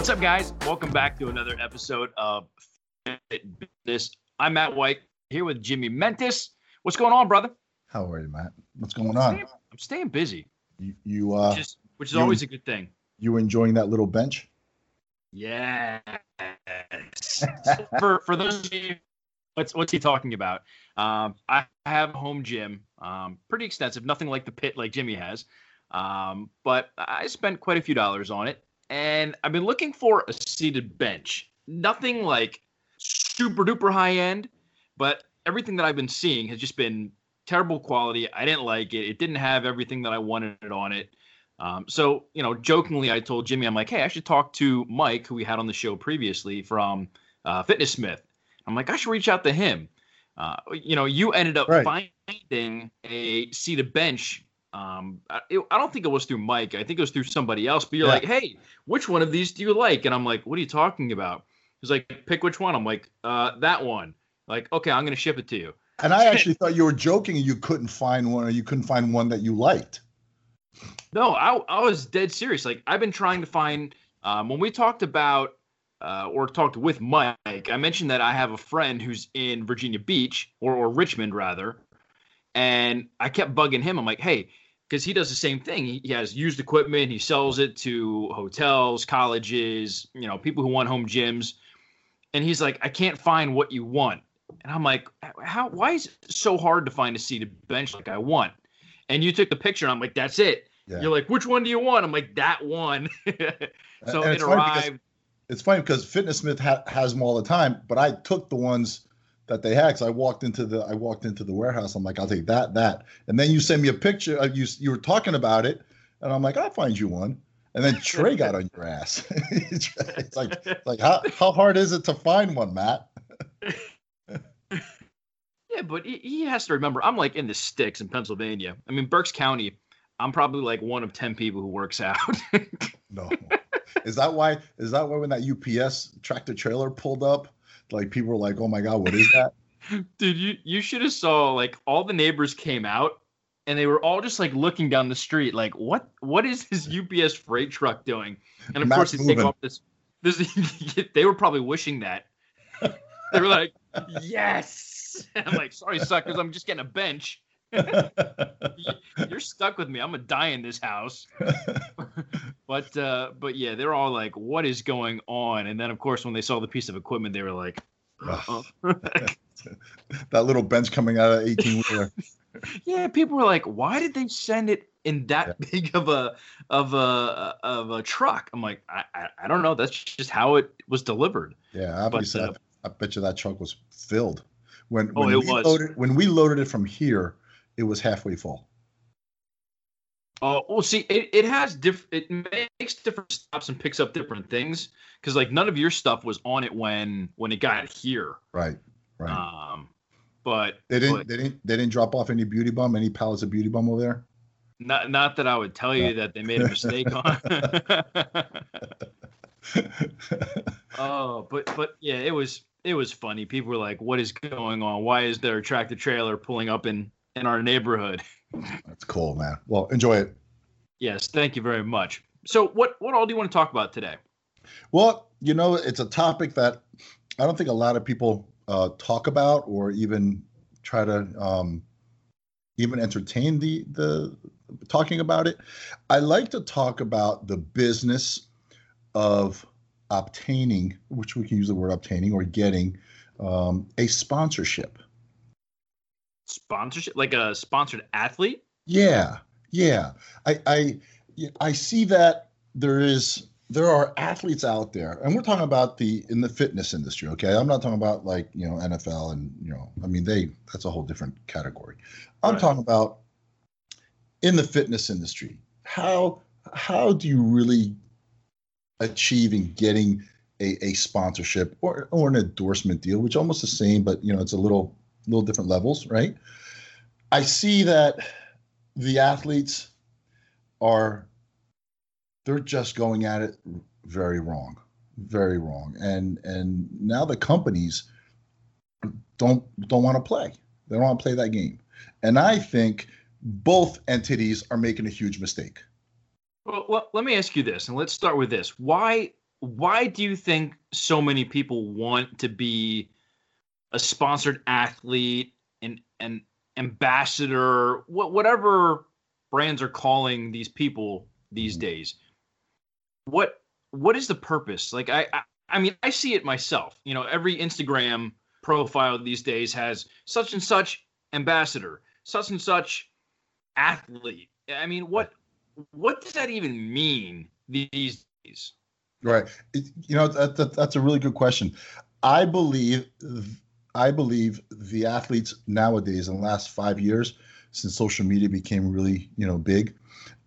What's up, guys? Welcome back to another episode of Fit Business. I'm Matt White here with Jimmy Mentis. What's going on, brother? How are you, Matt? What's going I'm on? staying, I'm staying busy, You you uh which is, which is you- always a good thing. you enjoying that little bench? Yes. for for those of you, what's what's he talking about? Um, I have a home gym, um, pretty extensive, nothing like the pit like Jimmy has, um, but I spent quite a few dollars on it, and I've been looking for a seated bench. Nothing like super duper high end, but everything that I've been seeing has just been terrible quality. I didn't like it. It didn't have everything that I wanted on it. Um, so, you know, jokingly, I told Jimmy, I'm like, hey, I should talk to Mike, who we had on the show previously from uh, Fitness Smith. I'm like, I should reach out to him. Uh, you know, you ended up Right. finding a seated bench. Um, I, it- I don't think it was through Mike. I think it was through somebody else. But you're Yeah. like, hey, which one of these do you like? And I'm like, what are you talking about? He's like, pick which one. I'm like, uh, that one. Like, okay, I'm gonna ship it to you. And I actually thought you were joking you couldn't find one or you couldn't find one that you liked. No, I, I was dead serious. Like I've been trying to find um, when we talked about uh, or talked with Mike, I mentioned that I have a friend who's in Virginia Beach or, or Richmond rather, and I kept bugging him. I'm like, hey, because he does the same thing. He, he has used equipment. He sells it to hotels, colleges, you know, people who want home gyms, and he's like, I can't find what you want. And I'm like, how? Why is it so hard to find a seated bench like I want? And you took the picture. And I'm like, that's it. Yeah. You're like, which one do you want? I'm like, that one. so it funny because- arrived. It's funny because Fitness Smith ha- has them all the time, but I took the ones that they had because I walked into the I walked into the warehouse. I'm like, I'll take that, that, and then you send me a picture. Of you you were talking about it, and I'm like, I'll find you one. And then Trey got on your ass. it's like it's like how how hard is it to find one, Matt? Yeah, but he, he has to remember, I'm like in the sticks in Pennsylvania. I mean, Berks County, I'm probably like one of 10 people who works out. No. is that why? Is that why when that UPS tractor trailer pulled up, like people were like, "Oh my god, what is that?" Dude, you, you should have saw like all the neighbors came out and they were all just like looking down the street, like, what what is this UPS freight truck doing? And of Matt's course, they take off this. This they were probably wishing that. They were like, yes. I'm like, sorry, suckers, I'm just getting a bench. You're stuck with me. I'm gonna die in this house. but uh, but yeah, they're all like, "What is going on?" And then of course, when they saw the piece of equipment, they were like, "Oh." that little bench coming out of 18 wheeler. "Yeah." People were like, "Why did they send it in that big of a of a of a truck?" I'm like, I I, I don't know. That's just how it was delivered. Yeah, obviously, uh, I, I bet you that truck was filled. When Oh, when it we loaded when we loaded it from here, it was halfway full. Oh, well, see, it, it has diff. It makes different stops and picks up different things because like none of your stuff was on it when when it got here. Right, right. Um, but they didn't but- they didn't they didn't drop off any beauty bum, any pallets of beauty bum over there. Not not that I would tell you that they made a mistake on. oh, but but yeah, it was it was funny. People were like, "What is going on? Why is there a tractor trailer pulling up in in our neighborhood?" That's cool, man. Well, enjoy it. Yes, thank you very much. So, what what all do you want to talk about today? Well, you know, it's a topic that I don't think a lot of people uh, talk about or even try to um, even entertain the the talking about it. I like to talk about the business of obtaining, which we can use the word obtaining or getting um, a sponsorship. Sponsorship, like a sponsored athlete. Yeah, yeah. I I I see that there is there are athletes out there, and we're talking about the in the fitness industry. Okay, I'm not talking about like you know NFL and you know I mean they that's a whole different category. I'm Right. talking about in the fitness industry. How how do you really achieve in getting a, a sponsorship or or an endorsement deal, which almost the same, but you know it's a little little different levels, right? I see that the athletes are they're just going at it very wrong very wrong. And and now the companies don't don't want to play. They don't want to play that game. And i think both entities are making a huge mistake. Well, well, let me ask you this, and let's start with this: Why why do you think so many people want to be a sponsored athlete and an ambassador, wh- whatever brands are calling these people these Mhm. days? What what is the purpose? Like I, I I mean I see it myself. You know, every Instagram profile these days has such and such ambassador, such and such athlete. I mean, what what does that even mean these days? Right. You know that, that that's a really good question. I believe I believe the athletes nowadays in the last five years, since social media became really you know big,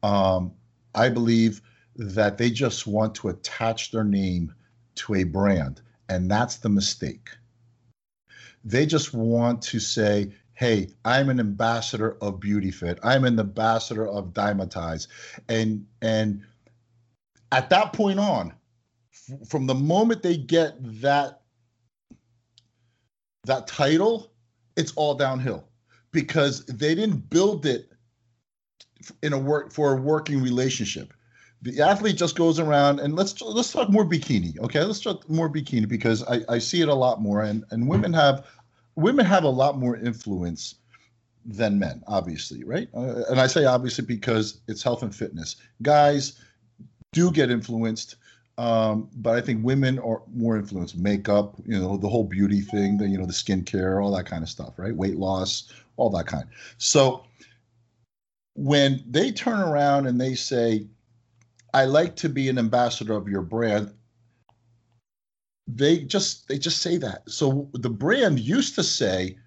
um, I believe that they just want to attach their name to a brand, and that's the mistake. They just want to say, "Hey, I'm an ambassador of Beauty Fit. I'm an ambassador of Dymatize," and and at that point on, f- from the moment they get that that title, it's all downhill because they didn't build it in a work for a working relationship. The athlete just goes around and let's let's talk more bikini, okay? Let's talk more bikini because I, I see it a lot more and and women have women have a lot more influence than men, obviously, right? Uh, and I say obviously because it's health and fitness. Guys do get influenced um, but I think women are more influenced. Makeup, you know, the whole beauty thing, the you know, the skincare, all that kind of stuff, right? Weight loss, all that kind. So when they turn around and they say, "I like to be an ambassador of your brand," they just they just say that. So the brand used to say,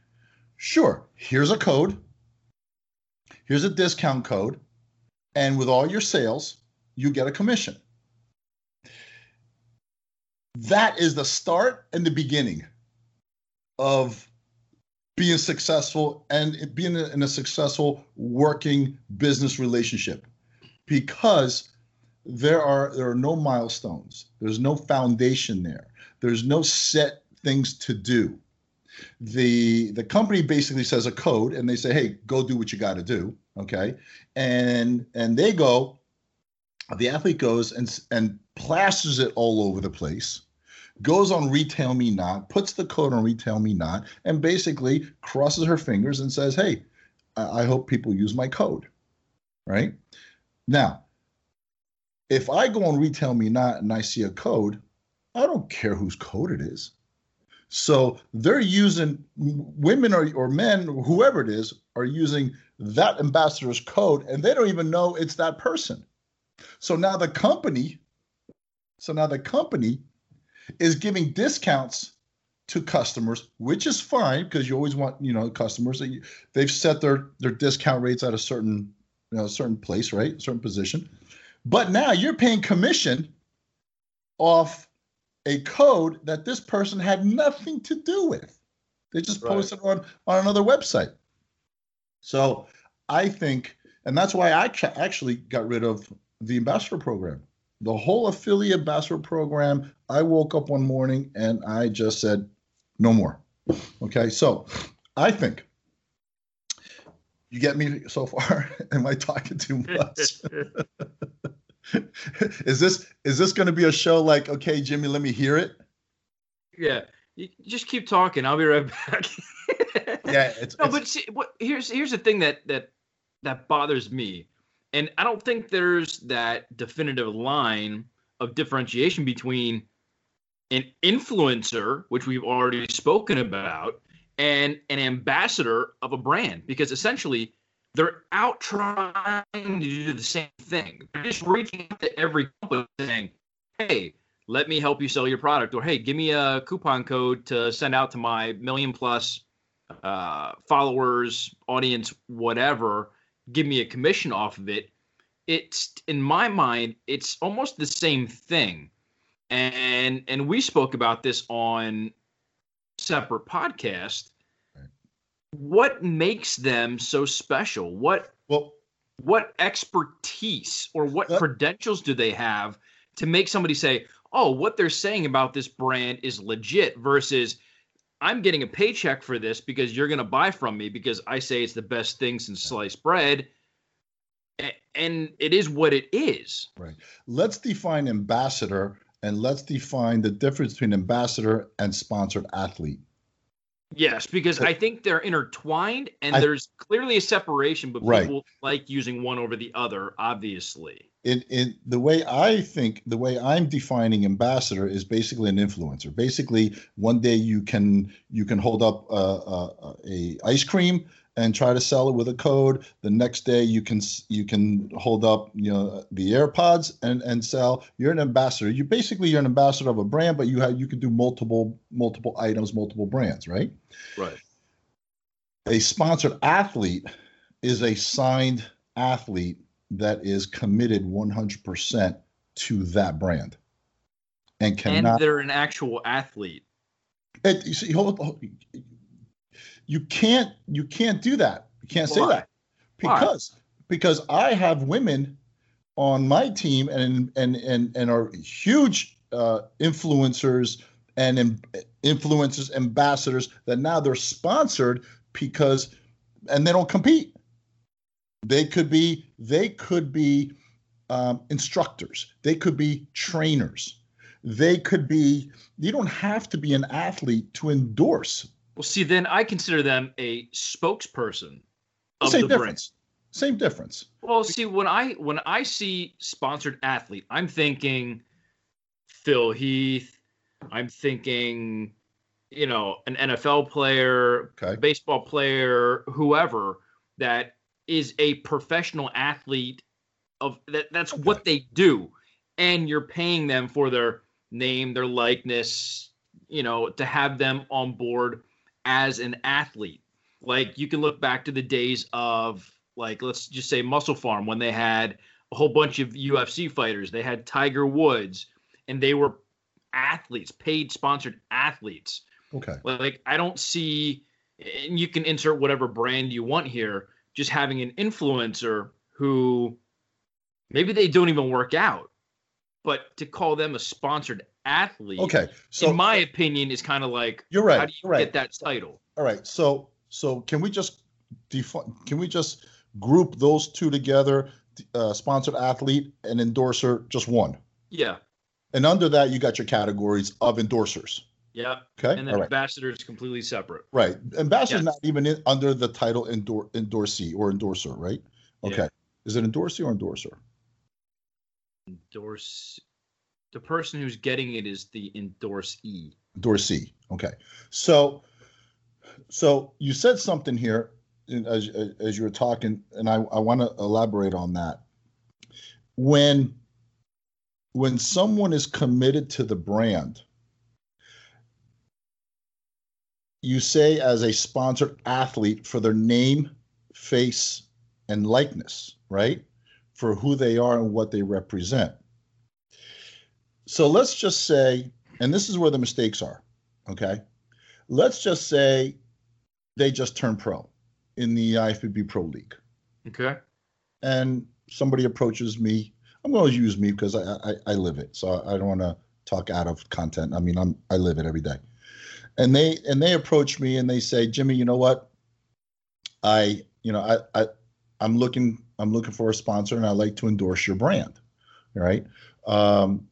"Sure, here's a code, here's a discount code, and with all your sales, you get a commission." That is the start and the beginning of being successful and being in a successful working business relationship because there are there are no milestones. There's no foundation there. There's no set things to do. The the company basically says a code and they say hey go do what you got to do okay? And and they go the athlete goes and and plasters it all over the place goes on RetailMeNot puts the code on RetailMeNot and basically crosses her fingers and says hey i, I hope people use my code right? Now if i go on retail me not and i see a code i don't care whose code it is. So they're using women or, or men whoever it is are using that ambassador's code and they don't even know it's that person. So now the company so now the company is giving discounts to customers, which is fine because you always want you know customers that you, they've set their their discount rates at a certain you know certain place, right, a certain position. But now you're paying commission off a code that this person had nothing to do with. They just Right. posted on on another website. So I think, and that's why I actually got rid of the ambassador program the whole affiliate ambassador program. I woke up one morning and I just said, no more. Okay. So I think you get me so far. Am I talking too much? is this is this going to be a show like, okay, Jimmy, let me hear it? yeah, you just keep talking. I'll be right back. Yeah, it's, no, it's- but see, what, here's here's the thing that that that bothers me, and I don't think there's that definitive line of differentiation between an influencer, which we've already spoken about, and an ambassador of a brand, because essentially they're out trying to do the same thing. They're just reaching out to every company saying, "Hey, let me help you sell your product," or "Hey, give me a coupon code to send out to my million plus uh, followers, audience, whatever, give me a commission off of it. It's in my mind, it's almost the same thing. And and we spoke about this on separate podcast. Right. What makes them so special? What well, what expertise or what That- credentials do they have to make somebody say, "Oh, what they're saying about this brand is legit," versus I'm getting a paycheck for this because you're going to buy from me because I say it's the best thing since sliced bread. And it is what it is. Right. Let's define ambassador and let's define the difference between ambassador and sponsored athlete. Yes, because I think they're intertwined and I- there's clearly a separation, but Right. people like using one over the other, obviously. in in the way I think the way I'm defining ambassador is basically an influencer. Basically, one day you can you can hold up a, a, a ice cream and try to sell it with a code. The next day you can you can hold up you know the AirPods and and sell. You're an ambassador. You basically you're an ambassador of a brand, but you have you can do multiple multiple items, multiple brands, right? Right. a sponsored athlete is a signed athlete that is committed 100% to that brand and And cannot they're an actual athlete. it, you see hold, hold- you can't you can't do that. You can't say Why? that. Why? because because i have women on my team and and and and are huge uh, influencers and em- influencers ambassadors that now they're sponsored because and they don't compete. They could be they could be um, instructors. They could be trainers. They could be you don't have to be an athlete to endorse Well, see, then I consider them a spokesperson of same the brand. difference same difference Well, see, when I when I see sponsored athlete, I'm thinking Phil Heath. I'm thinking, you know, an NFL player, Okay. baseball player, whoever that is a professional athlete of that. That's what they do, and you're paying them for their name, their likeness, you know, to have them on board as an athlete. Like you can look back to the days of like let's just say MusclePharm when they had a whole bunch of UFC fighters. They had Tiger Woods and they were athletes, paid sponsored athletes. okay Like I don't see and you can insert whatever brand you want here, just having an influencer who maybe they don't even work out. But to call them a sponsored athlete, okay so in my opinion, is kind of like you're right how do you right get that title? all right so so can we just define can we just group those two together uh, sponsored athlete and endorser just one Yeah, and under that you got your categories of endorsers yeah. okay And then right ambassador is completely separate. right ambassador's Yes. not even in, under the title endor- endorsee or endorser right Yeah. okay is it endorsee or endorser Endorse the person who's getting it is the endorsee. Dorsey. Okay. So, so you said something here as as you were talking, and I, I want to elaborate on that. When when someone is committed to the brand, you say as a sponsored athlete for their name, face, and likeness, right? For who they are and what they represent. So let's just say and this is where the mistakes are. Okay. Let's just say they just turn pro in the IFBB Pro League. Okay. And somebody approaches me. I'm going to use me because I, I, I live it. So I don't want to talk out of content. I mean, I'm, I live it every day. And they, and they approach me and they say, Jimmy, you know what? I, you know, I, I, I'm looking, I'm looking for a sponsor and I like to endorse your brand. All right. Um,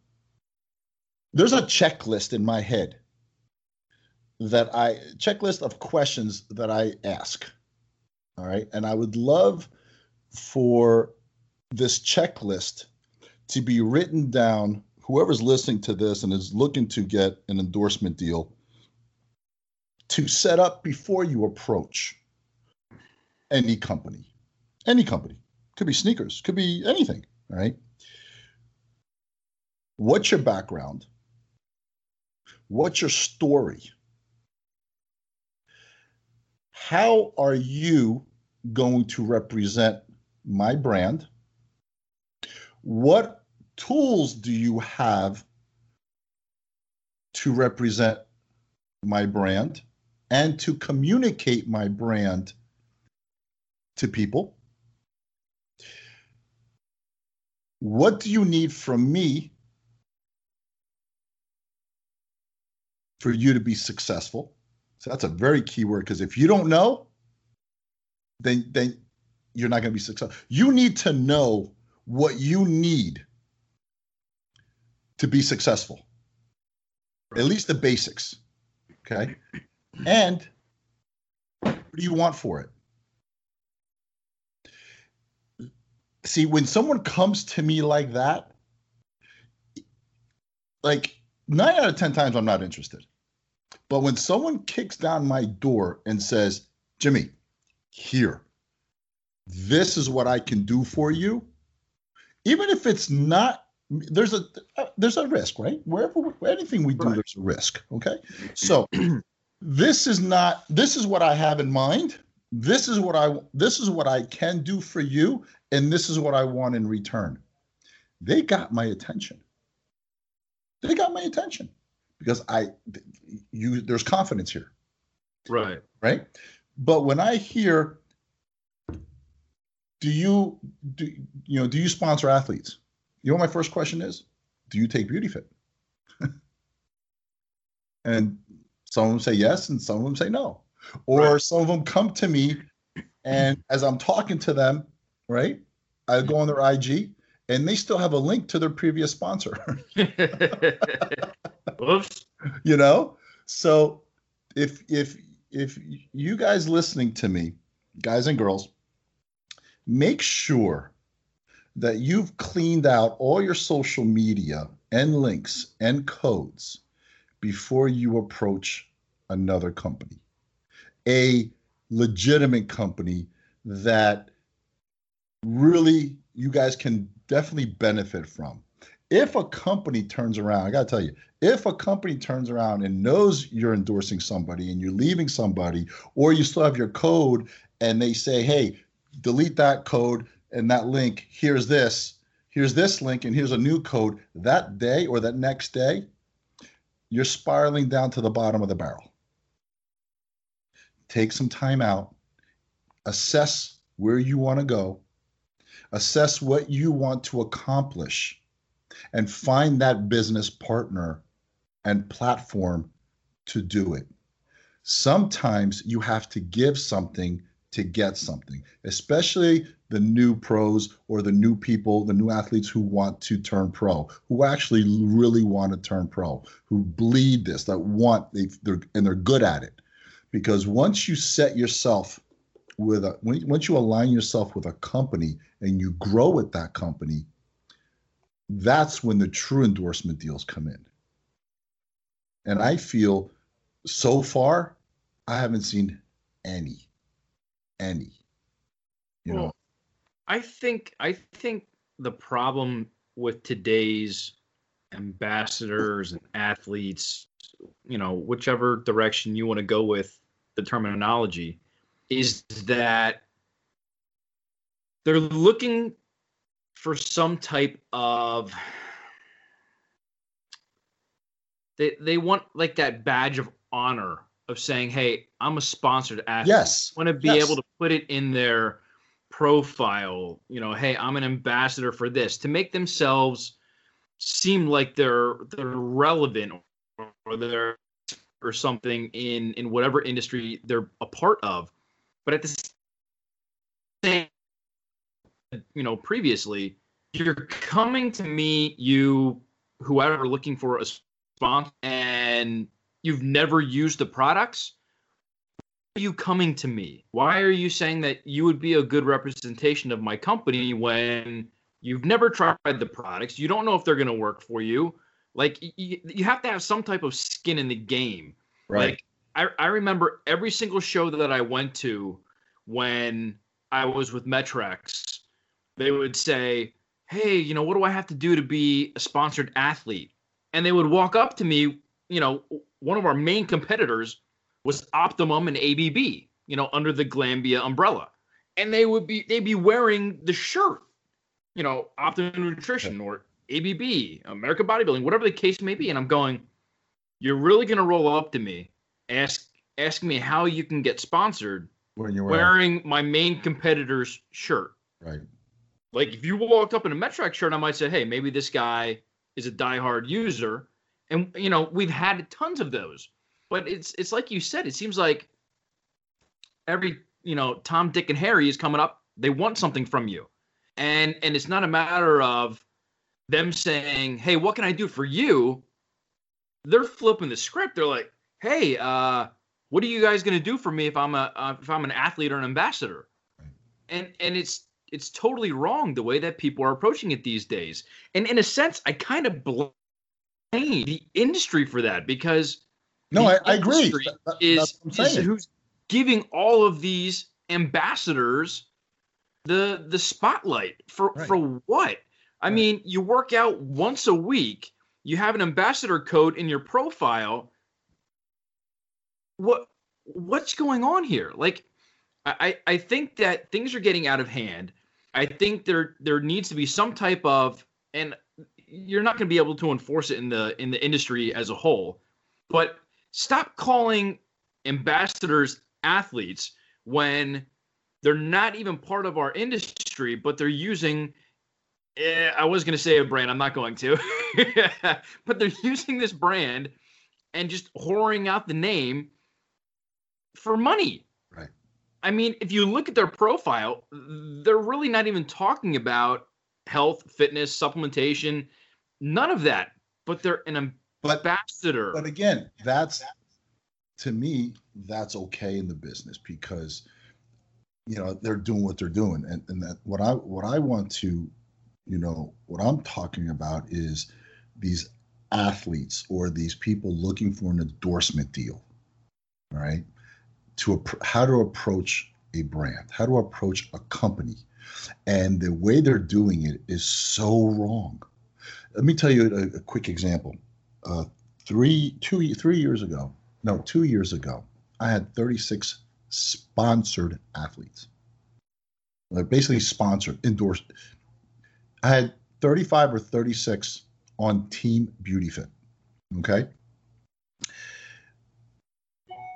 there's a checklist in my head that I checklist of questions that I ask. All right. And I would love for this checklist to be written down. Whoever's listening to this and is looking to get an endorsement deal to set up before you approach any company. Any company. Could be sneakers, could be anything. All right. What's your background? What's your story? How are you going to represent my brand? What tools do you have to represent my brand and to communicate my brand to people? What do you need from me for you to be successful? So that's a very key word because if you don't know, then then you're not going to be successful. You need to know what you need to be successful. At least the basics. Okay. And what do you want for it? See, when someone comes to me like that, like nine out of 10 times, I'm not interested. But when someone kicks down my door and says, Jimmy, here, this is what I can do for you, even if it's not, there's a there's a risk, right? Wherever anything we do, right. there's a risk. Okay, mm-hmm. so this is not this is what I have in mind. This is what I this is what I can do for you, and this is what I want in return. They got my attention. They got my attention because I you there's confidence here. Right. Right. But when I hear do you do you know do you sponsor athletes? You know what my first question is? Do you take beauty fit? and some of them say yes and some of them say no. Or right. some of them come to me and as I'm talking to them, right? I go on their IG and they still have a link to their previous sponsor. Oops. You know? So if if if you guys listening to me, guys and girls, make sure that you've cleaned out all your social media and links and codes before you approach another company. A legitimate company that really you guys can definitely benefit from. If a company turns around, I got to tell you, if a company turns around and knows you're endorsing somebody and you're leaving somebody, or you still have your code and they say, hey, delete that code and that link, here's this, here's this link, and here's a new code, that day or that next day, you're spiraling down to the bottom of the barrel. Take some time out, assess where you want to go, assess what you want to accomplish and find that business partner and platform to do it. Sometimes you have to give something to get something, especially the new pros or the new people, the new athletes who want to turn pro, who actually really want to turn pro, who bleed this, that want they they're and they're good at it. Because once you set yourself with a once you align yourself with a company and you grow with that company, that's when the true endorsement deals come in. And I feel so far, I haven't seen any, any. You well, know, I think I think the problem with today's ambassadors and athletes, you know, whichever direction you want to go with the terminology, is that they're looking for some type of they they want like that badge of honor of saying, "Hey, I'm a sponsored athlete." Yes, want to be yes. able to put it in their profile. You know, "Hey, I'm an ambassador for this," to make themselves seem like they're they're relevant or they're or something in in whatever industry they're a part of. But at the same, you know, previously, you're coming to me, you whoever looking for a sponsor, and you've never used the products. Why are you coming to me? Why are you saying that you would be a good representation of my company when you've never tried the products? You don't know if they're going to work for you. Like you, you have to have some type of skin in the game. Right. Like I, I remember every single show that I went to when I was with MET-Rx, they would say, Hey, you know, what do I have to do to be a sponsored athlete? And they would walk up to me, you know, one of our main competitors was Optimum and ABB, you know, under the Glanbia umbrella. And they would be they'd be wearing the shirt, you know, Optimum Nutrition or ABB, American Bodybuilding, whatever the case may be. And I'm going, you're really going to roll up to me, ask asking me how you can get sponsored when you're wearing, wearing my main competitor's shirt. Right. Like if you walked up in a MET-Rx shirt, I might say, hey, maybe this guy is a diehard user. And you know, we've had tons of those. But it's it's like you said, it seems like every, you know, Tom, Dick, and Harry is coming up. They want something from you. And and it's not a matter of them saying, "Hey, what can I do for you?" They're flipping the script. They're like, "Hey, uh, what are you guys going to do for me if I'm a uh, if I'm an athlete or an ambassador?" And and it's it's totally wrong the way that people are approaching it these days. And in a sense, I kind of blame the industry for that because no, I, I agree. That, is, is who's giving all of these ambassadors the the spotlight for right. for what? I right. mean, you work out once a week. You have an ambassador code in your profile. What what's going on here? Like, I I think that things are getting out of hand. I think there there needs to be some type of and you're not going to be able to enforce it in the in the industry as a whole, but stop calling ambassadors athletes when they're not even part of our industry, but they're using. Eh, I was going to say a brand. I'm not going to, but they're using this brand and just whoring out the name for money. I mean, if you look at their profile, they're really not even talking about health, fitness, supplementation, none of that. But they're an ambassador. But, but again, that's to me, that's okay in the business because you know they're doing what they're doing, and and that what I what I want to, you know, what I'm talking about is these athletes or these people looking for an endorsement deal, right? To how to approach a brand, how to approach a company, and the way they're doing it is so wrong. Let me tell you a, a quick example. Uh, three, two, three years ago, no, two years ago, I had 36 sponsored athletes. They're basically sponsored, endorsed. I had 35 or 36 on Team Beauty Fit. Okay.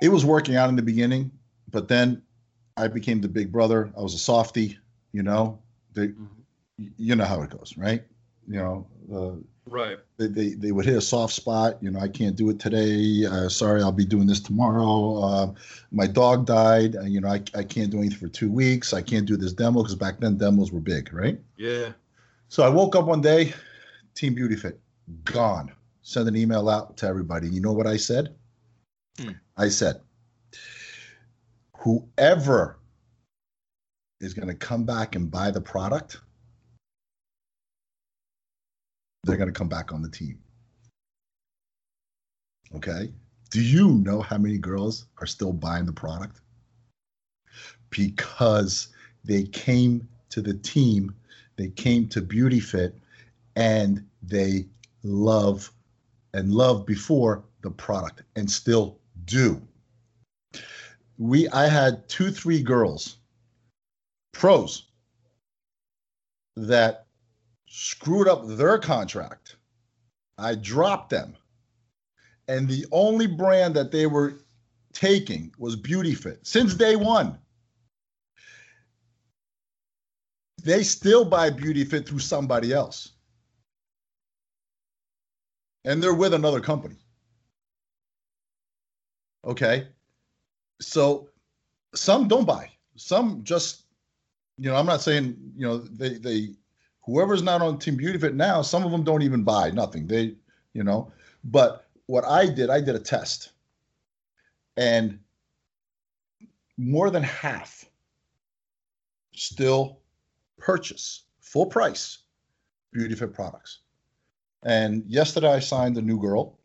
It was working out in the beginning, but then I became the big brother. I was a softie, you know. They, mm-hmm. you know how it goes, right? You know, uh, Right. They, they, they would hit a soft spot. You know, I can't do it today. Uh, sorry, I'll be doing this tomorrow. Uh, my dog died. Uh, you know, I, I can't do anything for two weeks. I can't do this demo because back then demos were big, right? Yeah. So I woke up one day, Team Beauty Fit, gone. Send an email out to everybody. You know what I said? Hmm. I said, whoever is going to come back and buy the product – they're going to come back on the team. Okay. Do you know how many girls are still buying the product? Because they came to the team, they came to Beauty Fit, and they love and loved before the product and still do. We I had two, three girls, pros, that screwed up their contract. I dropped them. And the only brand that they were taking was Beauty Fit since day one. They still buy Beauty Fit through somebody else. And they're with another company. Okay. So some don't buy. Some just, you know, I'm not saying, you know, they they whoever's not on Team Beauty Fit now, some of them don't even buy nothing. They, you know, but what I did, I did a test. And more than half still purchase full price Beauty Fit products. And yesterday I signed a new girl.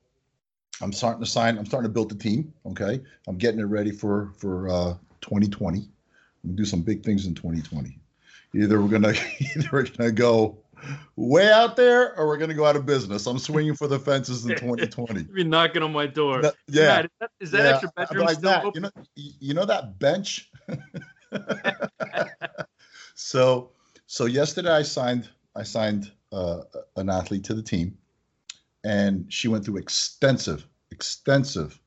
I'm starting to sign, I'm starting to build the team. Okay. I'm getting it ready for for uh 2020. I'm gonna do some big things in 2020 either we're gonna either we're gonna go way out there or we're gonna go out of business. I'm swinging for the fences in 2020. You're knocking on my door. That, yeah, Matt, is that, is that yeah. extra bedroom like still. Open? You know, you know that bench. so, so yesterday I signed I signed uh, an athlete to the team, and she went through extensive extensive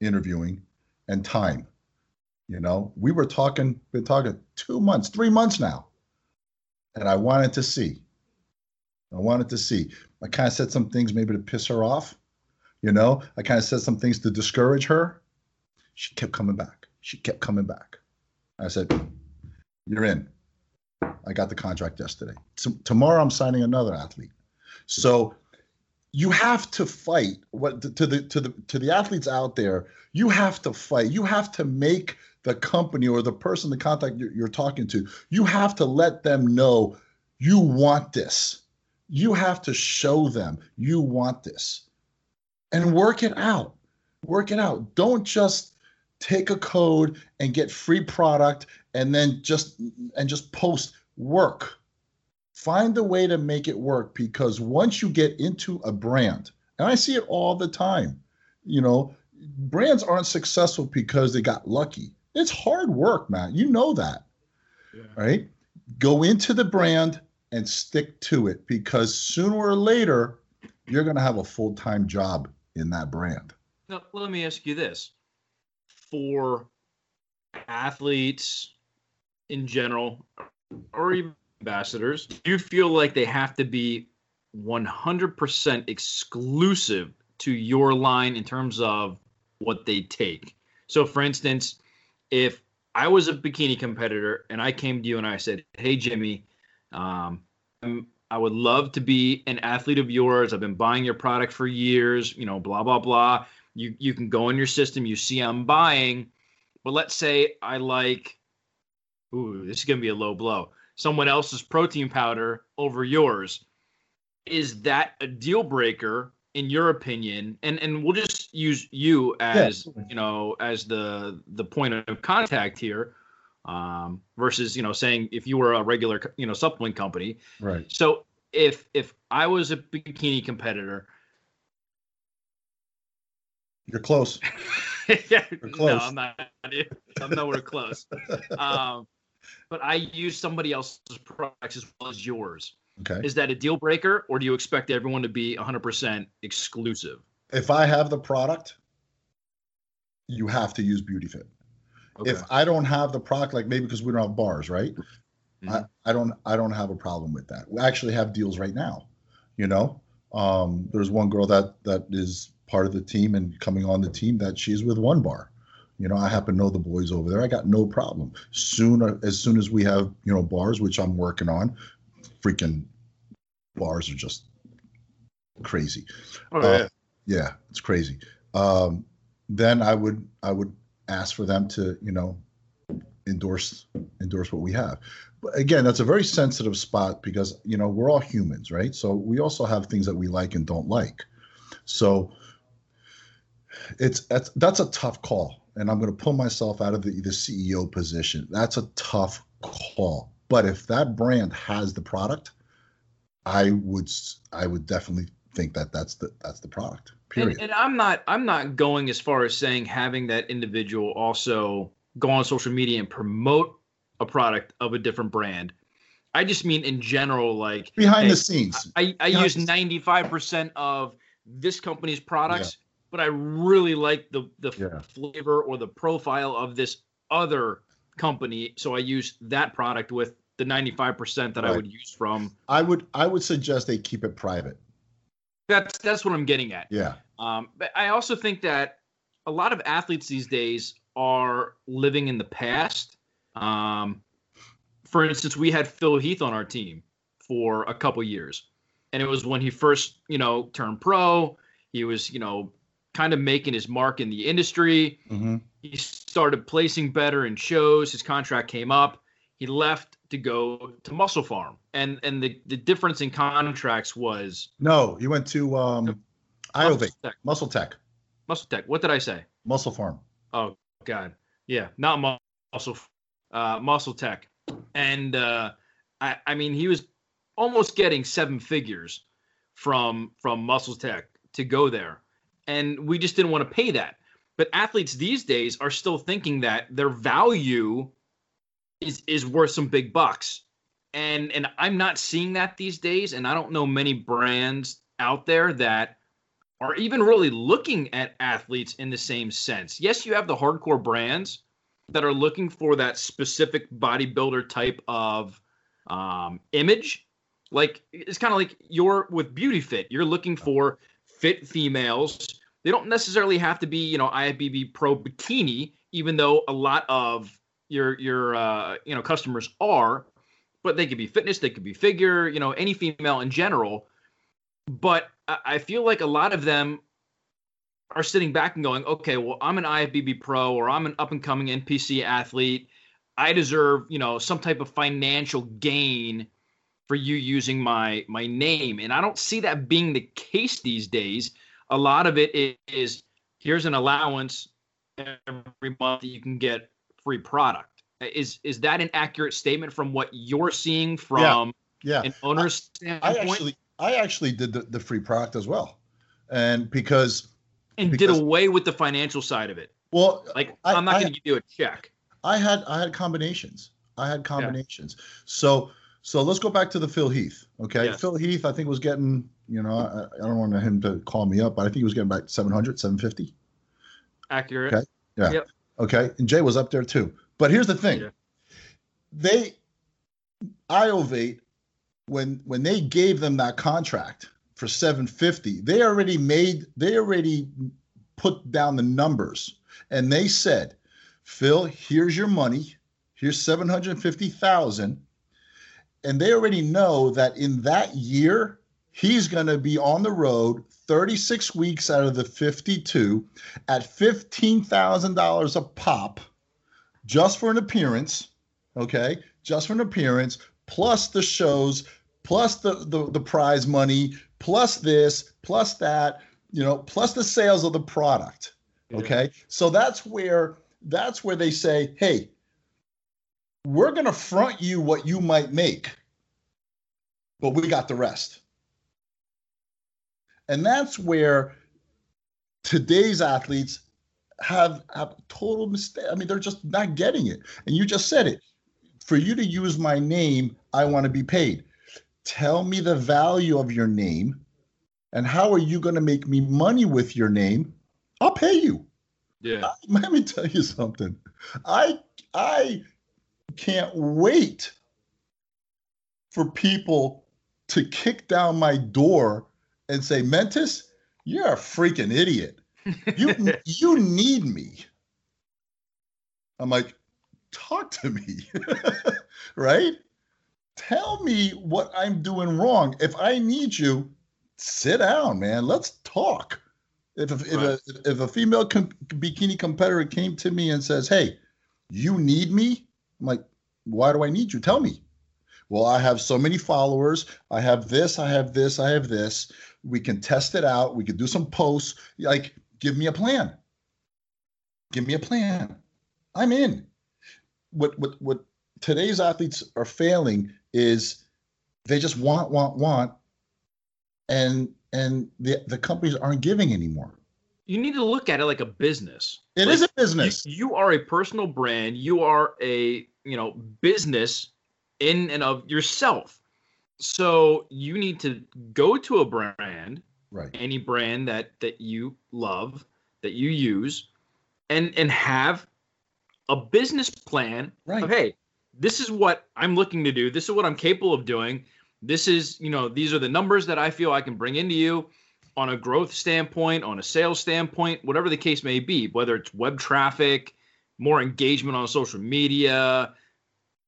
interviewing and time. You know, we were talking, been talking two months, three months now and I wanted to see. I wanted to see. I kind of said some things maybe to piss her off. You know, I kind of said some things to discourage her. She kept coming back. She kept coming back. I said, You're in. I got the contract yesterday. So, tomorrow I'm signing another athlete. So you have to fight what to the to the to the athletes out there. You have to fight. You have to make the company or the person the contact you're, you're, talking to you have to let them know you want this. You have to show them you want this. And work it out. Work it out. Don't just take a code and get free product and then just and just post work find a way to make it work because once you get into a brand and i see it all the time you know brands aren't successful because they got lucky. It's hard work man you know that yeah. right? Go into the brand and stick to it because sooner or later you're going to have a full-time job in that brand. Now let me ask you this. For athletes in general or even ambassadors, do you feel like they have to be 100% exclusive to your line in terms of what they take? So, for instance, if I was a bikini competitor and I came to you and I said, "Hey, Jimmy, um, I would love to be an athlete of yours. I've been buying your product for years. You know, blah blah blah. You you can go in your system. You see I'm buying, but let's say I like. Ooh, this is gonna be a low blow someone else's protein powder over yours. Is that a deal breaker in your opinion? And and we'll just use you as yes. you know as the the point of contact here um, versus you know saying if you were a regular you know supplement company. Right. So if if I was a bikini competitor, you're close. yeah, you're close. No, I'm not. I'm nowhere close. Um, but I use somebody else's products as well as yours. Okay. Is that a deal breaker, or do you expect everyone to be 100% exclusive? If I have the product, you have to use BeautyFit. Okay. If I don't have the product, like maybe because we don't have bars, right? Mm-hmm. I, I don't I don't have a problem with that. We actually have deals right now. You know, um, there's one girl that that is part of the team and coming on the team that she's with one bar. You know, I happen to know the boys over there. I got no problem. Soon, as soon as we have you know bars, which I'm working on, freaking bars are just crazy. Oh, yeah. Uh, yeah, it's crazy. Um, then I would I would ask for them to you know endorse endorse what we have. But again, that's a very sensitive spot because you know we're all humans, right? So we also have things that we like and don't like. So it's that's that's a tough call and I'm going to pull myself out of the, the CEO position. That's a tough call. But if that brand has the product, I would I would definitely think that that's the that's the product. Period. And, and I'm not I'm not going as far as saying having that individual also go on social media and promote a product of a different brand. I just mean in general, like behind hey, the scenes. I, I use 95% of this company's products but I really like the the yeah. flavor or the profile of this other company, so I use that product with the 95% that right. I would use from I would I would suggest they keep it private. That's that's what I'm getting at. Yeah. Um, but I also think that a lot of athletes these days are living in the past. Um, for instance, we had Phil Heath on our team for a couple years, and it was when he first, you know, turned pro. He was, you know, kind of making his mark in the industry. Mm-hmm. He started placing better in shows. His contract came up. He left to go to MusclePharm, and and the the difference in contracts was no. He went to um, Iovate, Muscle Tech. Muscle Tech. What did I say? MusclePharm. Oh God, yeah, not Muscle, uh, Muscle Tech, and uh, I I mean he was almost getting seven figures from from Muscle Tech to go there and we just didn't want to pay that. But athletes these days are still thinking that their value is is worth some big bucks. And and I'm not seeing that these days and I don't know many brands out there that are even really looking at athletes in the same sense. Yes, you have the hardcore brands that are looking for that specific bodybuilder type of um, image. Like it's kind of like you're with Beauty Fit, You're looking for fit females. They don't necessarily have to be, you know, IFBB Pro bikini, even though a lot of your your uh, you know customers are. But they could be fitness, they could be figure, you know, any female in general. but I feel like a lot of them are sitting back and going, okay, well, I'm an IFBB pro or I'm an up and coming NPC athlete. I deserve, you know, some type of financial gain for you using my my name. And I don't see that being the case these days. A lot of it is here's an allowance every month that you can get free product. Uh, is is that an accurate statement from what you're seeing from yeah, yeah. an owner's I, standpoint? I actually I actually did the, the free product as well. And because and because, did away with the financial side of it. Well, like I, am not going to give you a check. I had I had combinations. I had combinations. Yeah. So so let's go back to the Phil Heath. Okay, yes. Phil Heath, I think was getting you know I, I, don't want him to call me up, but I think he was getting about 700, 750. Accurate. Okay. Yeah. Yep. Okay, and Jay was up there too. But here's the thing. Yeah. They Iovate when when they gave them that contract for 750 they already made they already put down the numbers and they said phil here's your money here's 750000 and they already know that in that year he's going to be on the road 36 weeks out of the 52 at $15000 a pop just for an appearance okay just for an appearance plus the shows, plus the, the, the prize money, plus this, plus that, you know, plus the sales of the product. Okay. So that's where that's where they say, hey, we're gonna front you what you might make, but we got the rest. And that's where today's athletes have have total mistake. I mean, they're just not getting it. And you just said it for you to use my name, I want to be paid. Tell me the value of your name and how are you going to make me money with your name? I'll pay you. Yeah. I, let me tell you something. I I can't wait for people to kick down my door and say, Mentis, you're a freaking idiot. You you need me. I'm like, talk to me, right? Tell me what I'm doing wrong. If I need you, sit down, man. Let's talk. If if, right. a, if a female com- bikini competitor came to me and says, "Hey, you need me," I'm like, "Why do I need you? Tell me." Well, I have so many followers. I have this. I have this. I have this. We can test it out. We can do some posts. Like, give me a plan. Give me a plan. I'm in what what what today's athletes are failing is they just want want want and and the the companies aren't giving anymore you need to look at it like a business It like, is a business you, you, are a personal brand you are a you know business in and of yourself so you need to go to a brand right any brand that that you love that you use and and have a business plan right. of hey, this is what I'm looking to do. This is what I'm capable of doing. This is, you know, these are the numbers that I feel I can bring into you on a growth standpoint, on a sales standpoint, whatever the case may be, whether it's web traffic, more engagement on social media,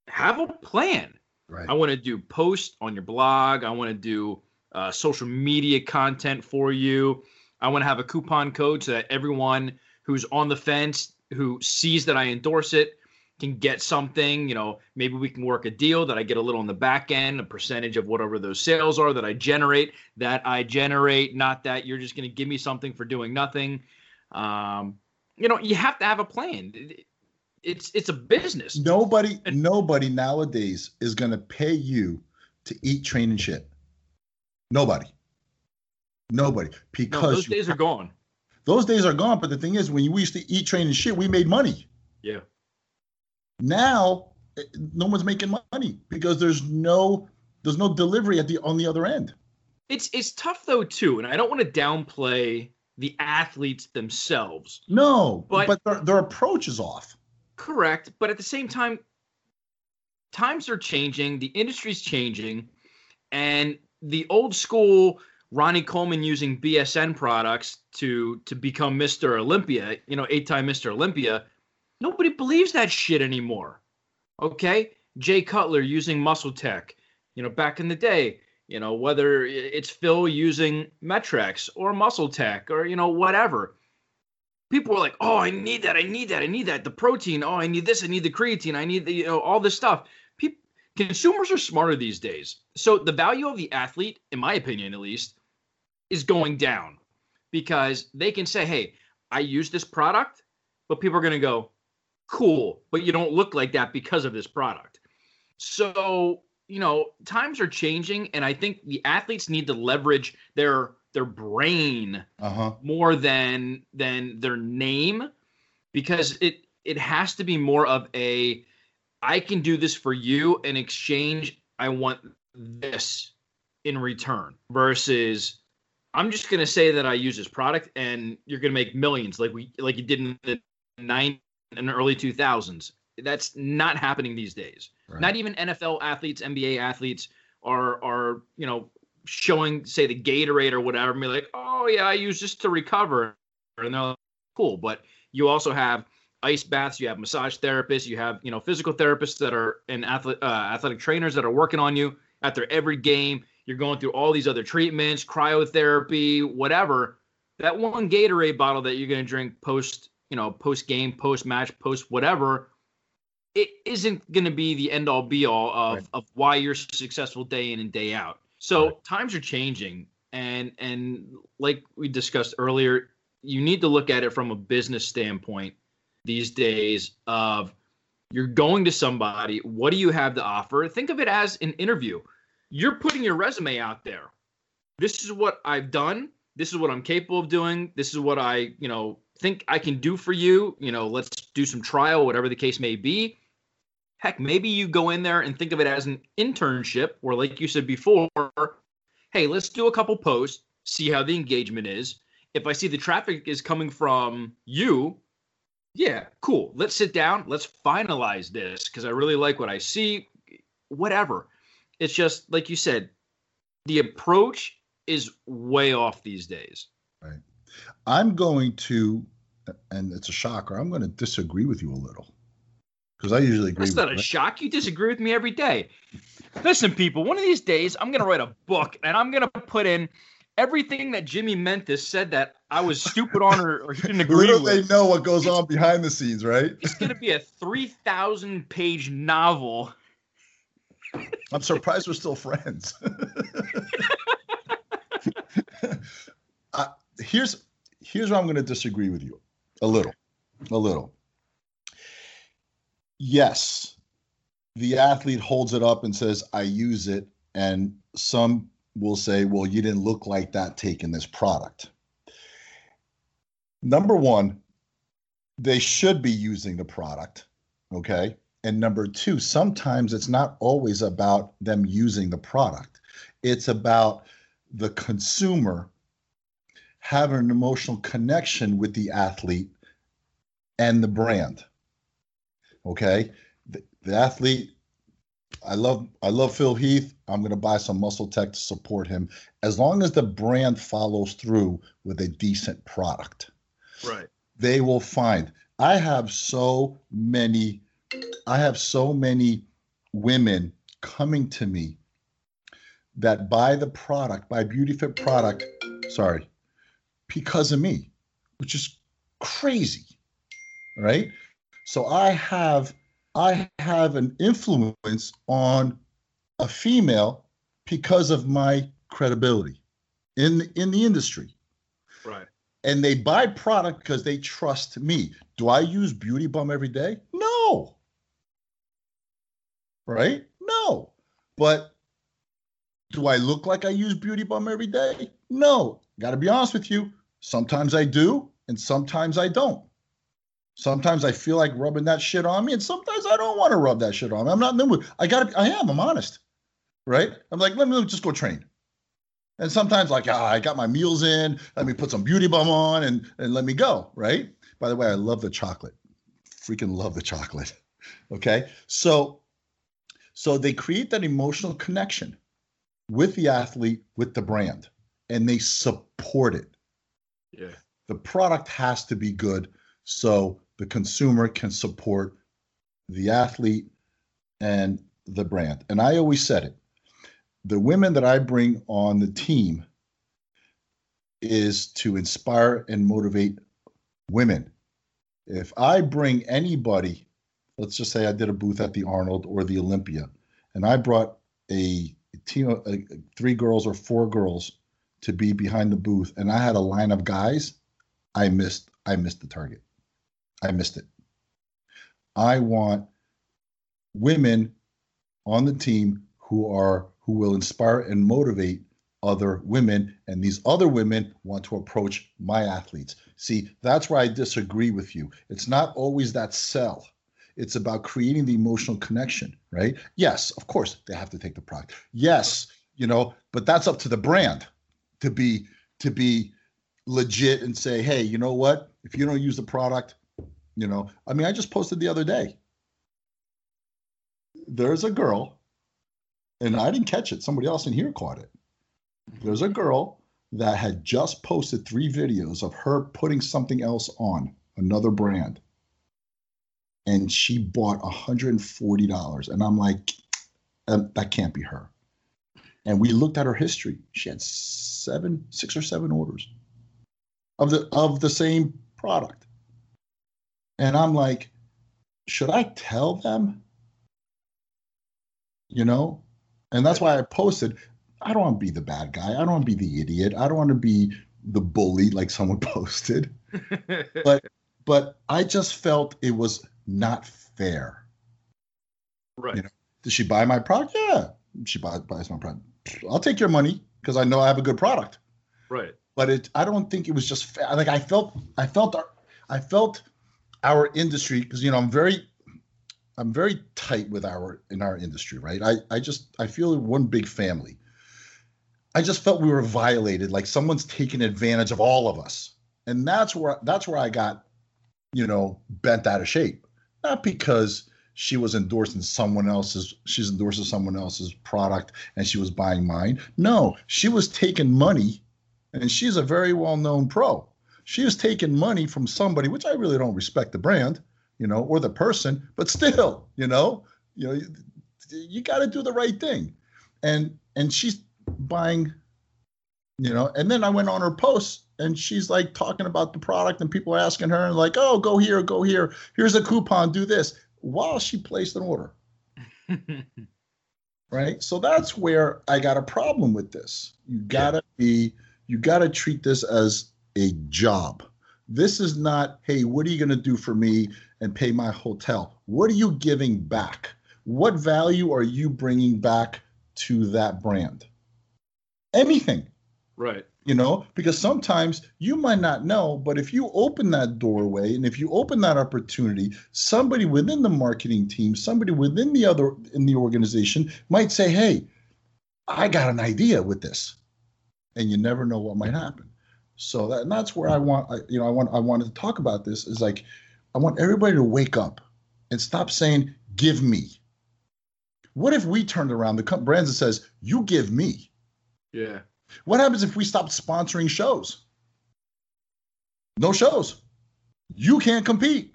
have a plan. Right. I want to do posts on your blog. I want to do uh, social media content for you. I want to have a coupon code so that everyone who's on the fence who sees that I endorse it can get something. You know, maybe we can work a deal that I get a little on the back end, a percentage of whatever those sales are that I generate, that I generate, not that you're just going to give me something for doing nothing. Um, you know, you have to have a plan. It's it's a business. Nobody nobody nowadays is going to pay you to eat, train, and shit. Nobody. Nobody. Because no, those days are gone. Those days are gone. But the thing is, when we used to eat, train, and shit, we made money. Yeah. Now, eh, no one's making money because there's no there's no delivery at the on the other end. It's it's tough though too, and I don't want to downplay the athletes themselves. No, but, but their, their approach is off. Correct, but at the same time, times are changing, the industry's changing, and the old school Ronnie Coleman using BSN products to to become Mr. Olympia, you know, eight-time Mr. Olympia, nobody believes that shit anymore. Okay? Jay Cutler using MuscleTech, you know, back in the day, you know, whether it's Phil using MET-Rx or MuscleTech or, you know, whatever. People were like, oh, I need that. I need that. I need that. The protein. Oh, I need this. I need the creatine. I need the, you know, all this stuff. People, consumers are smarter these days. So the value of the athlete, in my opinion at least, is going down because they can say, hey, I use this product, but people are going to go, cool, but you don't look like that because of this product. So you know times are changing and i think the athletes need to leverage their their brain Uh-huh. more than than their name because it it has to be more of a i can do this for you in exchange i want this in return versus i'm just going to say that i use this product and you're going to make millions like we like you did in the 9 and early 2000s that's not happening these days Right. not even NFL athletes, NBA athletes are are you know showing say the Gatorade or whatever, and be like, oh yeah, I use this to recover, and they're like, cool. But you also have ice baths, you have massage therapists, you have you know physical therapists that are and athlete, uh, athletic trainers that are working on you after every game. You're going through all these other treatments, cryotherapy, whatever. That one Gatorade bottle that you're going to drink post you know post game, post match, post whatever it isn't going to be the end all be all of, Right. of why you're successful day in and day out. So Right. times are changing, and and like we discussed earlier, you need to look at it from a business standpoint these days. Of you're going to somebody, what do you have to offer? Think of it as an interview. You're putting your resume out there. This is what I've done. This is what I'm capable of doing. This is what I, you know, think I can do for you. You know, let's do some trial, whatever the case may be. Heck, maybe you go in there and think of it as an internship, or like you said before, hey, let's do a couple posts, see how the engagement is. If I see the traffic is coming from you, yeah, cool. Let's sit down. Let's finalize this because I really like what I see. Whatever. It's just like you said, the approach is way off these days. Right. I'm going to, and it's a shocker. I'm going to disagree with you a little because I usually agree. That's not a shock. You disagree with me every day. Listen, people, one of these days I'm going to write a book and I'm going to put in everything that Jimmy Mentis said that I was stupid on or, or he didn't agree Little with. they know what goes on behind the scenes, right? It's going to be a 3,000 page novel. I'm surprised we're still friends. uh, here's here's where I'm going to disagree with you a little, a little. Yes, the athlete holds it up and says, "I use it," and some will say, "Well, you didn't look like that taking this product." Number one, they should be using the product, okay? And number two, sometimes it's not always about them using the product. It's about the consumer having an emotional connection with the athlete and the brand. Okay. The, the athlete, I love I love Phil Heath. I'm gonna buy some MuscleTech to support him as long as the brand follows through with a decent product Right. they will find. I have so many, I have so many women coming to me that buy the product, buy BeautyFit product, sorry, because of me, which is crazy. Right? So I have I have an influence on a female because of my credibility in in the industry Right. and they buy product because they trust me. Do I use Beauty Bum every day? No. Right? No. But do I look like I use Beauty Bum every day? No. Got to be honest with you. Sometimes I do, and sometimes I don't. Sometimes I feel like rubbing that shit on me, and sometimes I don't want to rub that shit on me. I'm not in the mood. I got to, I am, I'm honest. Right? I'm like, let me just go train. And sometimes, like, ah, I got my meals in. Let me put some beauty bum on and and let me go. Right. By the way, I love the chocolate. Freaking love the chocolate. Okay. So, so they create that emotional connection with the athlete, with the brand, and they support it. Yeah. The product has to be good so the consumer can support the athlete and the brand. And I always said it the women that I bring on the team is to inspire and motivate women. If I bring anybody, let's just say I did a booth at the Arnold or the Olympia, and I brought a team of three girls or four girls to be behind the booth, and I had a line of guys, I missed. I missed the target. I missed it. I want women on the team who are who will inspire and motivate other women and these other women want to approach my athletes. See that's where i disagree with you. It's not always that sell. It's about creating the emotional connection right? Yes of course they have to take the product. Yes you know but that's up to the brand to be to be legit and say hey you know what? If you don't use the product you know i mean i just posted the other day there's a girl and I didn't catch it. Somebody else in here caught it. There's a girl that had just posted three videos of her putting something else on another brand. And she bought $140. And I'm like, um, that can't be her. And we looked at her history. She had seven, six or seven orders of the of the same product. And I'm like, should I tell them? You know, and that's why I posted. I don't want to be the bad guy. I don't want to be the idiot. I don't want to be the bully like someone posted. but but I just felt it was not fair. Right. You know, did she buy my product? Yeah. She buys, buys my product. I'll take your money because I know I have a good product. Right. But it I don't think it was just fair. Like I felt I felt I felt our industry because you know I'm very I'm very tight with our in our industry, right? I I just I feel one big family. I just felt we were violated, like someone's taking advantage of all of us, and that's where that's where I got, you know, bent out of shape. Not because she was endorsing someone else's, she's endorsing someone else's product, and she was buying mine. No, she was taking money, and she's a very well known pro. She was taking money from somebody, which I really don't respect the brand you know, or the person, but still, you know, you know, you, got to do the right thing. And and she's buying, you know, and then I went on her post and she's like talking about the product and people are asking her and like, oh, go here, go here. Here's a coupon, do this while she placed an order. right? So that's where I got a problem with this. You gotta be, you gotta treat this as a job. This is not, hey, what are you gonna do for me? and pay my hotel. What are you giving back? What value are you bringing back to that brand? Anything. Right. You know, because sometimes you might not know, but if you open that doorway and if you open that opportunity, somebody within the marketing team, somebody within the other in the organization might say, "Hey, I got an idea with this," and you never know what might happen. So that, and that's where I want, I, you know, I want I wanted to talk about this is like I want everybody to wake up and stop saying, give me. What if we turned around the brands that says, you give me? Yeah. What happens if we stop sponsoring shows? No shows. You can't compete.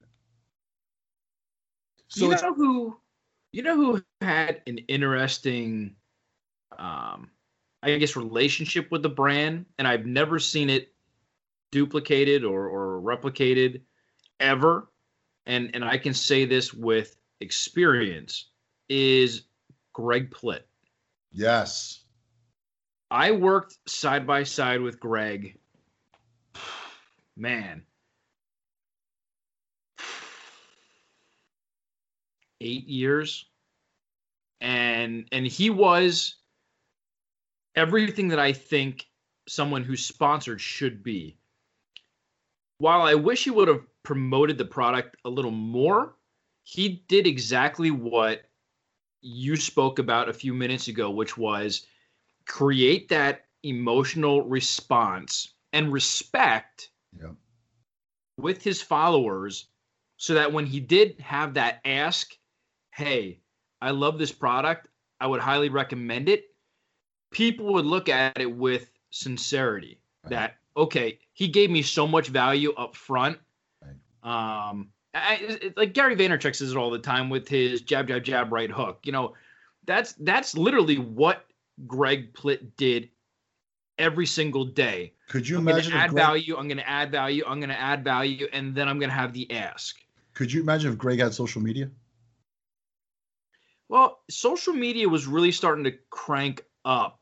So you know who you know who had an interesting um I guess relationship with the brand and I've never seen it duplicated or, or replicated ever, and and I can say this with experience, is Greg Plitt. Yes. I worked side by side with Greg. Man. Eight years. And and he was everything that I think someone who's sponsored should be. While I wish he would have promoted the product a little more, he did exactly what you spoke about a few minutes ago, which was create that emotional response and respect yep. with his followers so that when he did have that ask, hey, I love this product, I would highly recommend it, people would look at it with sincerity right. that, okay, he gave me so much value up front um, I, like Gary Vaynerchuk says it all the time with his jab, jab, jab, right hook. You know, that's that's literally what Greg Plitt did every single day. Could you I'm imagine add Greg, value. I'm going to add value. I'm going to add value, and then I'm going to have the ask. Could you imagine if Greg had social media? Well, social media was really starting to crank up,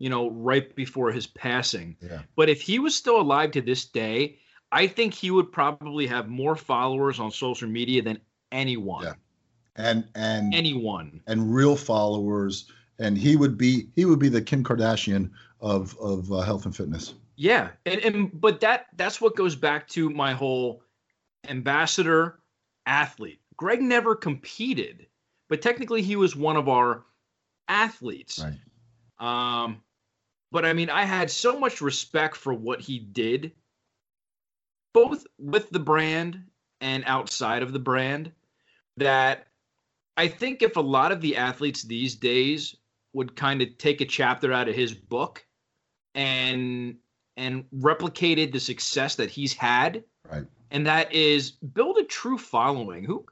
you know, right before his passing. Yeah. But if he was still alive to this day, I think he would probably have more followers on social media than anyone. Yeah. And and Anyone. and real followers, and he would be he would be the Kim Kardashian of of uh, health and fitness. Yeah. And, and but that that's what goes back to my whole ambassador athlete. Greg never competed, but technically he was one of our athletes. Right. Um, but I mean, I had so much respect for what he did, both with the brand and outside of the brand, that I think if a lot of the athletes these days would kind of take a chapter out of his book and and replicated the success that he's had, Right. and that is build a true following. Who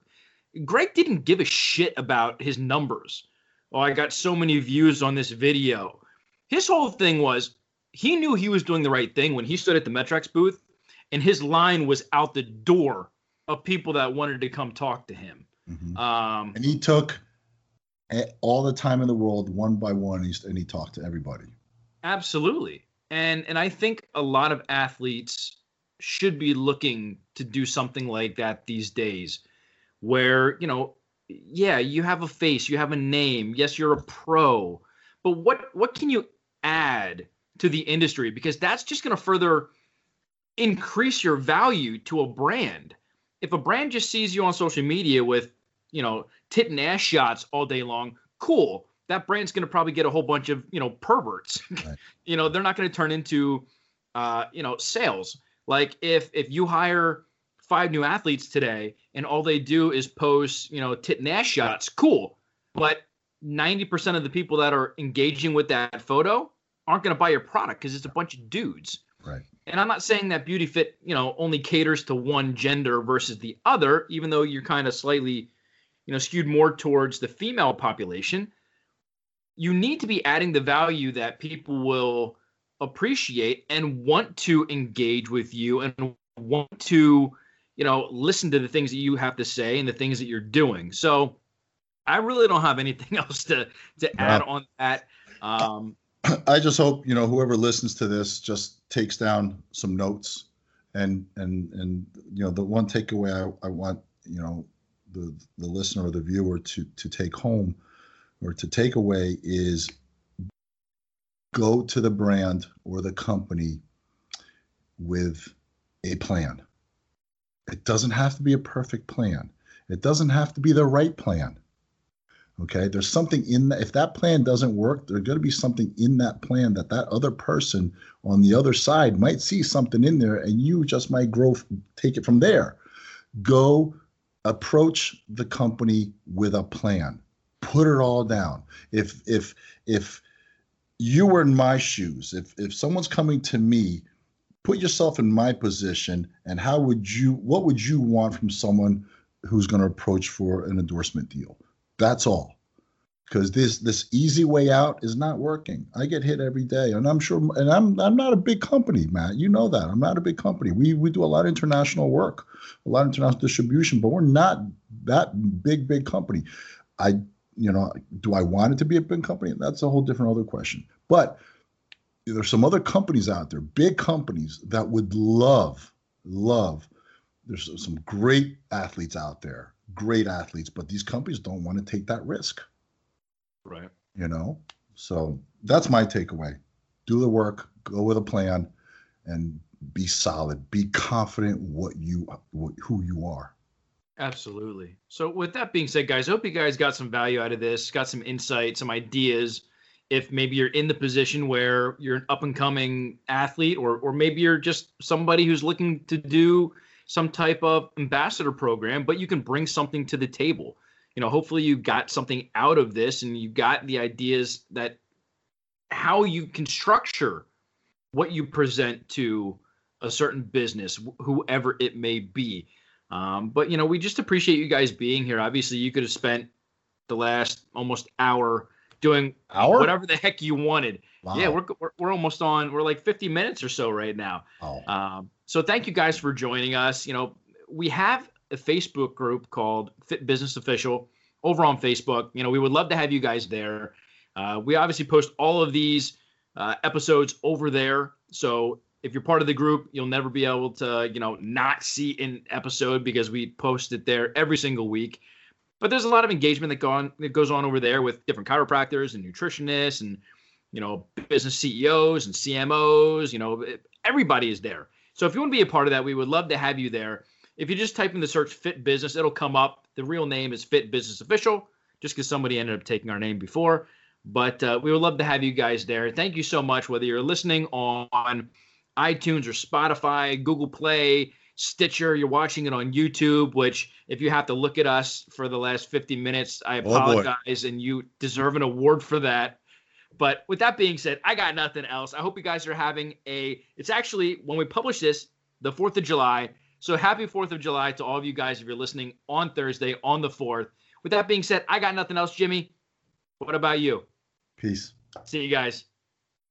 Greg didn't give a shit about his numbers. Oh, I got so many views on this video. His whole thing was he knew he was doing the right thing when he stood at the MET-Rx booth, and his line was out the door of people that wanted to come talk to him. Mhm. Um, And he took all the time in the world, one by one, he, and he talked to everybody. Absolutely. And and I think a lot of athletes should be looking to do something like that these days where, you know, yeah, you have a face, you have a name, yes, you're a pro, but what what can you add to the industry because that's just going to further increase your value to a brand. If a brand just sees you on social media with, you know, tit and ass shots all day long, cool. That brand's going to probably get a whole bunch of, you know, perverts. Right. you know, they're not going to turn into, uh, you know, sales. Like if if you hire five new athletes today and all they do is post, you know, tit and ass shots, cool. But 90% of the people that are engaging with that photo aren't going to buy your product because it's a bunch of dudes. Right. And I'm not saying that BeautyFit, you know, only caters to one gender versus the other, even though you're kind of slightly, you know, skewed more towards the female population. You need to be adding the value that people will appreciate and want to engage with you and want to, you know, listen to the things that you have to say and the things that you're doing. So I really don't have anything else to to add on that. Um, I just hope you know whoever listens to this just takes down some notes, and and and you know the one takeaway I, I want you know the the listener or the viewer to to take home or to take away is go to the brand or the company with a plan. It doesn't have to be a perfect plan. It doesn't have to be the right plan. Okay, there's something in that. If that plan doesn't work, there's going to be something in that plan that that other person on the other side might see something in there, and you just might grow, take it from there. Go approach the company with a plan. Put it all down. If if if you were in my shoes, if if someone's coming to me, put yourself in my position, and how would you? What would you want from someone who's going to approach for an endorsement deal? That's all. Because this this easy way out is not working. I get hit every day, and I'm sure. And I'm I'm not a big company, Matt. You know that I'm not a big company. We we do a lot of international work, a lot of international distribution, but we're not that big big company. I you know do I want it to be a big company? That's a whole different other question. But there's some other companies out there, big companies that would love love. There's some great athletes out there great athletes, but these companies don't want to take that risk. right. You know, so that's my takeaway. Do the work, go with a plan, and be solid. Be confident what you what, who you are. Absolutely. So, with that being said, guys, I hope you guys got some value out of this, got some insight, some ideas. If maybe you're in the position where you're an up and coming athlete, or or maybe you're just somebody who's looking to do some type of ambassador program, but you can bring something to the table. You know, hopefully you got something out of this and you got the ideas that how you can structure what you present to a certain business, whoever it may be. Um, but you know, we just appreciate you guys being here. Obviously, you could have spent the last almost hour doing Hour? whatever the heck you wanted. Wow. Yeah, we're, we're we're almost on. We're like 50 minutes or so right now. Oh. Um, so thank you guys for joining us. You know, we have a Facebook group called Fit Business Official over on Facebook. You know, we would love to have you guys there. Uh, we obviously post all of these uh, episodes over there. So if you're part of the group, you'll never be able to, you know, not see an episode because we post it there every single week. But there's a lot of engagement that go on that goes on over there with different chiropractors and nutritionists and you know business CEOs and CMOs. You know, everybody is there. So if you want to be a part of that, we would love to have you there. If you just type in the search Fit Business, it'll come up. The real name is Fit Business Official, just because somebody ended up taking our name before. But uh, we would love to have you guys there. Thank you so much, whether you're listening on iTunes or Spotify, Google Play, Stitcher, you're watching it on YouTube, which if you have to look at us for the last 50 minutes, I Oh, apologize and you deserve an award for that. But with that being said, I got nothing else. I hope you guys are having a it's actually when we publish this, the 4th of July. So happy 4th of July to all of you guys if you're listening on Thursday on the 4th. With that being said, I got nothing else, Jimmy. What about you? Peace. See you guys.